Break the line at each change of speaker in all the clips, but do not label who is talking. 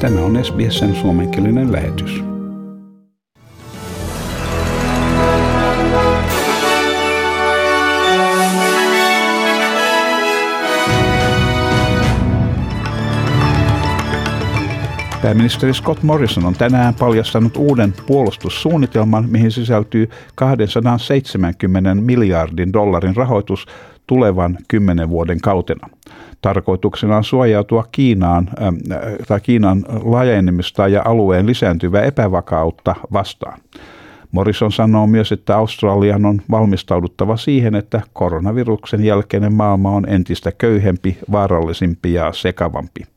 Tämä on SBSn suomenkielinen lähetys. Pääministeri Scott Morrison on tänään paljastanut uuden puolustussuunnitelman, mihin sisältyy 270 miljardin dollarin rahoitus tulevan kymmenen vuoden kautena. Tarkoituksena on suojautua Kiinaan, äh, tai Kiinan laajenemista ja alueen lisääntyvää epävakautta vastaan. Morrison sanoo myös, että Australian on valmistauduttava siihen, että koronaviruksen jälkeinen maailma on entistä köyhempi, vaarallisempi ja sekavampi.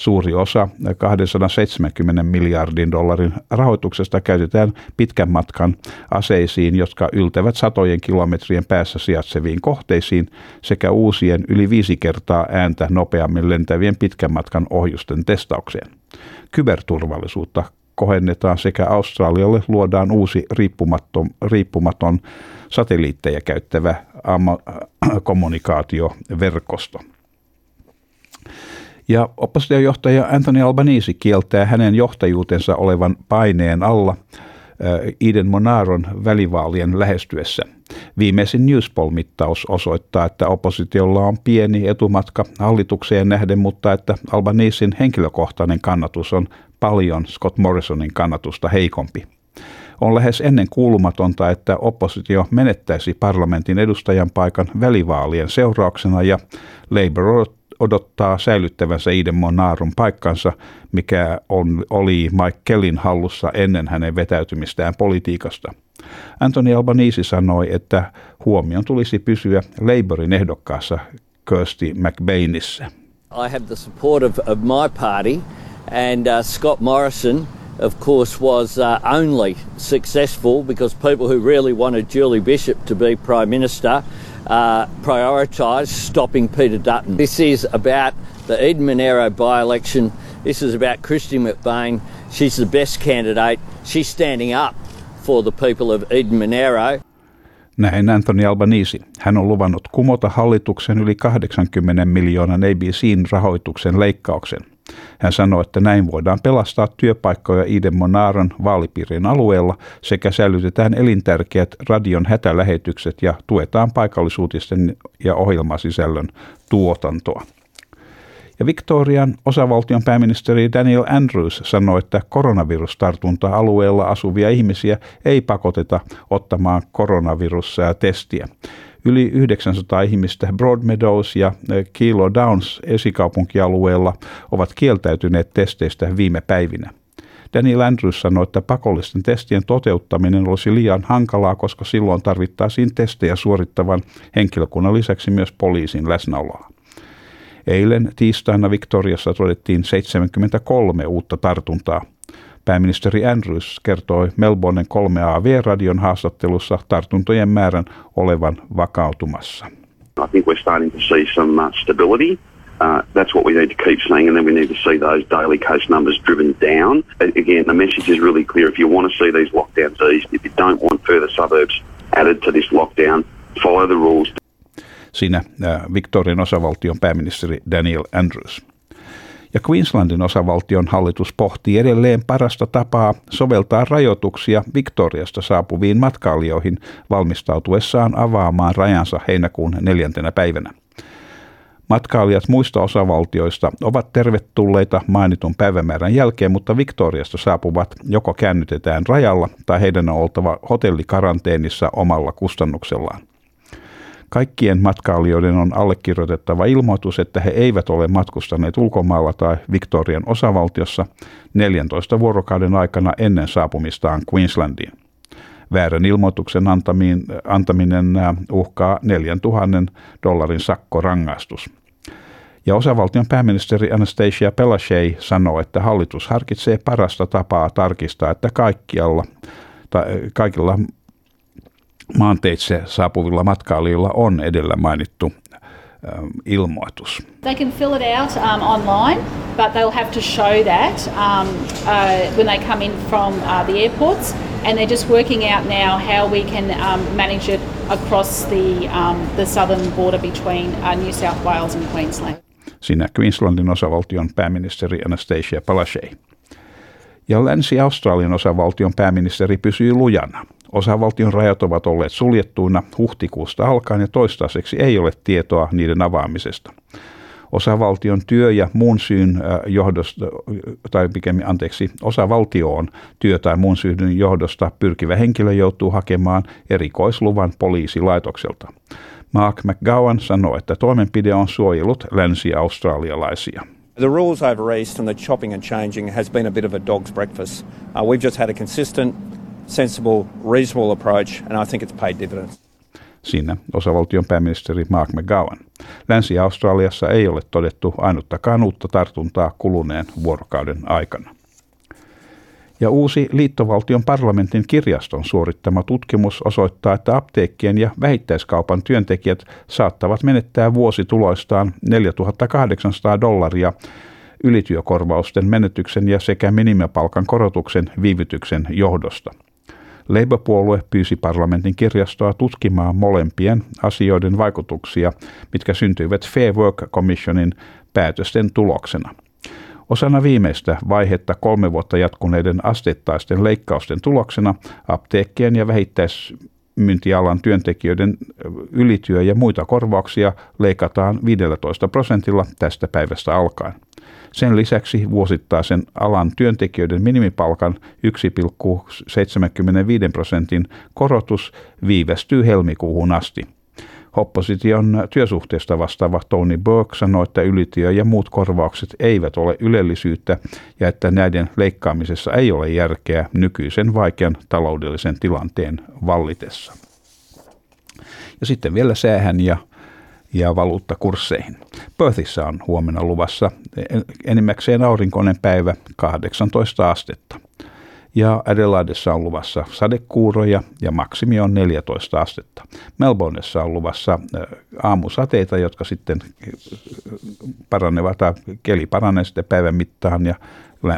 Suuri osa 270 miljardin dollarin rahoituksesta käytetään pitkän matkan aseisiin, jotka yltävät satojen kilometrien päässä sijaitseviin kohteisiin sekä uusien yli viisi kertaa ääntä nopeammin lentävien pitkän matkan ohjusten testaukseen. Kyberturvallisuutta kohennetaan sekä Australialle luodaan uusi riippumaton, riippumaton satelliitteja käyttävä kommunikaatioverkosto. Ja oppositiojohtaja Anthony Albanese kieltää hänen johtajuutensa olevan paineen alla Eden Monaron välivaalien lähestyessä. Viimeisin Newspoll-mittaus osoittaa, että oppositiolla on pieni etumatka hallitukseen nähden, mutta että Albanesin henkilökohtainen kannatus on paljon Scott Morrisonin kannatusta heikompi. On lähes ennen kuulumatonta, että oppositio menettäisi parlamentin edustajan paikan välivaalien seurauksena ja Labour odottaa säilyttävänsä Iden Monarun paikkansa, mikä on, oli Mike Kellin hallussa ennen hänen vetäytymistään politiikasta. Anthony Albanese sanoi, että huomion tulisi pysyä Labourin ehdokkaassa Kirsty McBainissa.
I have the support of, of my party and uh, Scott Morrison of course was uh, only successful because people who really wanted Julie Bishop to be Prime Minister uh, prioritise stopping Peter Dutton. This is about the Eden Monero by election. This is about Christy McBain. She's the best candidate. She's standing up for the people of Eden Monero.
Näin Anthony Albanese. Hän on luvannut kumota hallituksen yli 80 miljoonan ABCin rahoituksen leikkauksen. Hän sanoi, että näin voidaan pelastaa työpaikkoja Iden Monaron vaalipiirin alueella sekä säilytetään elintärkeät radion hätälähetykset ja tuetaan paikallisuutisten ja ohjelmasisällön tuotantoa. Ja Victorian osavaltion pääministeri Daniel Andrews sanoi, että koronavirustartunta-alueella asuvia ihmisiä ei pakoteta ottamaan koronavirustestiä. Yli 900 ihmistä Broadmeadows ja Kilo Downs esikaupunkialueella ovat kieltäytyneet testeistä viime päivinä. Daniel Andrews sanoi, että pakollisten testien toteuttaminen olisi liian hankalaa, koska silloin tarvittaisiin testejä suorittavan henkilökunnan lisäksi myös poliisin läsnäoloa. Eilen tiistaina Victoriassa todettiin 73 uutta tartuntaa. Pääministeri Andrews kertoi Melbournen 3AV-radion haastattelussa tartuntojen määrän olevan vakautumassa.
I think we're starting to see some uh, stability. Uh, that's what we need to keep seeing, and then we need to see those daily case numbers driven down. Again, the message is really clear. If you want to see these lockdowns eased, if you don't want further suburbs added to this lockdown, follow the rules.
Siinä uh, Victorian osavaltion pääministeri Daniel Andrews ja Queenslandin osavaltion hallitus pohtii edelleen parasta tapaa soveltaa rajoituksia Victoriasta saapuviin matkailijoihin valmistautuessaan avaamaan rajansa heinäkuun neljäntenä päivänä. Matkailijat muista osavaltioista ovat tervetulleita mainitun päivämäärän jälkeen, mutta Victoriasta saapuvat joko käännytetään rajalla tai heidän on oltava hotellikaranteenissa omalla kustannuksellaan. Kaikkien matkailijoiden on allekirjoitettava ilmoitus, että he eivät ole matkustaneet ulkomailla tai Victorian osavaltiossa 14 vuorokauden aikana ennen saapumistaan Queenslandiin. Väärän ilmoituksen antaminen uhkaa 4000 dollarin sakkorangaistus. Ja osavaltion pääministeri Anastasia Pelashay sanoo, että hallitus harkitsee parasta tapaa tarkistaa, että kaikkialla, tai kaikilla maanteitse saapuvilla matkailijoilla on edellä mainittu ilmoitus.
They can fill it out um, online, but they'll have to show that um, uh, when they come in from uh, the airports. And they're just working out now how we can um, manage it across the, um, the southern border between uh, New South Wales and Queensland.
Siinä Queenslandin osavaltion pääministeri Anastasia Palaszczuk. Ja Länsi-Australian osavaltion pääministeri pysyy lujana. Osavaltion rajat ovat olleet suljettuina huhtikuusta alkaen ja toistaiseksi ei ole tietoa niiden avaamisesta osavaltion työ- ja muun syyn äh, johdosta, tai pikemmin anteeksi, osavaltioon työ- tai muun syyn johdosta pyrkivä henkilö joutuu hakemaan erikoisluvan poliisilaitokselta. Mark McGowan sanoi, että toimenpide on suojellut länsi-australialaisia.
The rules over East and the chopping and changing has been a bit of a dog's breakfast. Uh, we've just had a consistent, sensible, reasonable approach, and I think it's paid dividends.
Siinä osavaltion pääministeri Mark McGowan. Länsi-Australiassa ei ole todettu ainuttakaan uutta tartuntaa kuluneen vuorokauden aikana. Ja uusi liittovaltion parlamentin kirjaston suorittama tutkimus osoittaa, että apteekkien ja vähittäiskaupan työntekijät saattavat menettää vuosituloistaan 4800 dollaria ylityökorvausten menetyksen ja sekä minimipalkan korotuksen viivytyksen johdosta – Labour-puolue pyysi parlamentin kirjastoa tutkimaan molempien asioiden vaikutuksia, mitkä syntyivät Fair Work Commissionin päätösten tuloksena. Osana viimeistä vaihetta kolme vuotta jatkuneiden asteittaisten leikkausten tuloksena apteekkien ja vähittäismyyntialan työntekijöiden ylityö- ja muita korvauksia leikataan 15 prosentilla tästä päivästä alkaen. Sen lisäksi vuosittaisen alan työntekijöiden minimipalkan 1,75 prosentin korotus viivästyy helmikuuhun asti. Opposition työsuhteesta vastaava Tony Burke sanoi, että ylityö ja muut korvaukset eivät ole ylellisyyttä ja että näiden leikkaamisessa ei ole järkeä nykyisen vaikean taloudellisen tilanteen vallitessa. Ja sitten vielä säähän ja ja valuuttakursseihin. Perthissä on huomenna luvassa enimmäkseen aurinkoinen päivä 18 astetta. Ja Adelaidessa on luvassa sadekuuroja ja maksimi on 14 astetta. Melbourneessa on luvassa aamusateita, jotka sitten paranevat, tai keli paranee sitten päivän mittaan ja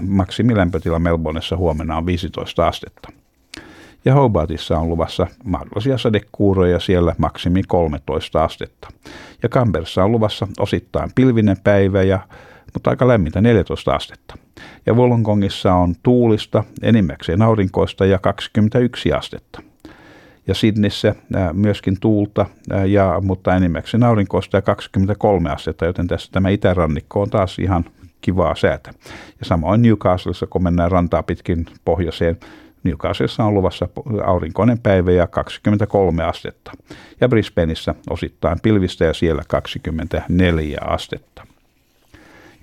maksimilämpötila Melbourneessa huomenna on 15 astetta ja Hobartissa on luvassa mahdollisia sadekuuroja siellä maksimi 13 astetta. Ja Camberssa on luvassa osittain pilvinen päivä, ja, mutta aika lämmintä 14 astetta. Ja Wollongongissa on tuulista, enimmäkseen aurinkoista ja 21 astetta. Ja Sydneyssä myöskin tuulta, ja, mutta enimmäkseen aurinkoista ja 23 astetta, joten tässä tämä itärannikko on taas ihan kivaa säätä. Ja samoin Newcastlessa, kun mennään rantaa pitkin pohjoiseen, Newcastlessa on luvassa aurinkoinen päivä ja 23 astetta. Ja Brisbaneissa osittain pilvistä ja siellä 24 astetta.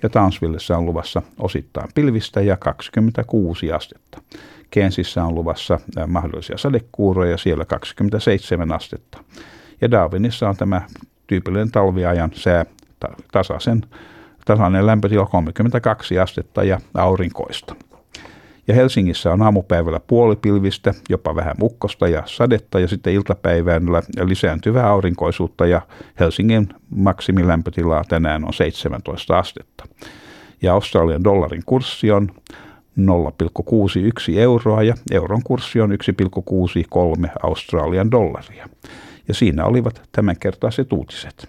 Ja Townsvillessä on luvassa osittain pilvistä ja 26 astetta. Kensissä on luvassa mahdollisia sadekuuroja siellä 27 astetta. Ja Darwinissa on tämä tyypillinen talviajan sää tasaisen, tasainen lämpötila 32 astetta ja aurinkoista. Ja Helsingissä on aamupäivällä puolipilvistä, jopa vähän mukkosta ja sadetta ja sitten iltapäivällä lisääntyvää aurinkoisuutta ja Helsingin maksimilämpötila tänään on 17 astetta. Ja Australian dollarin kurssi on 0,61 euroa ja euron kurssi on 1,63 Australian dollaria. Ja siinä olivat tämänkertaiset uutiset.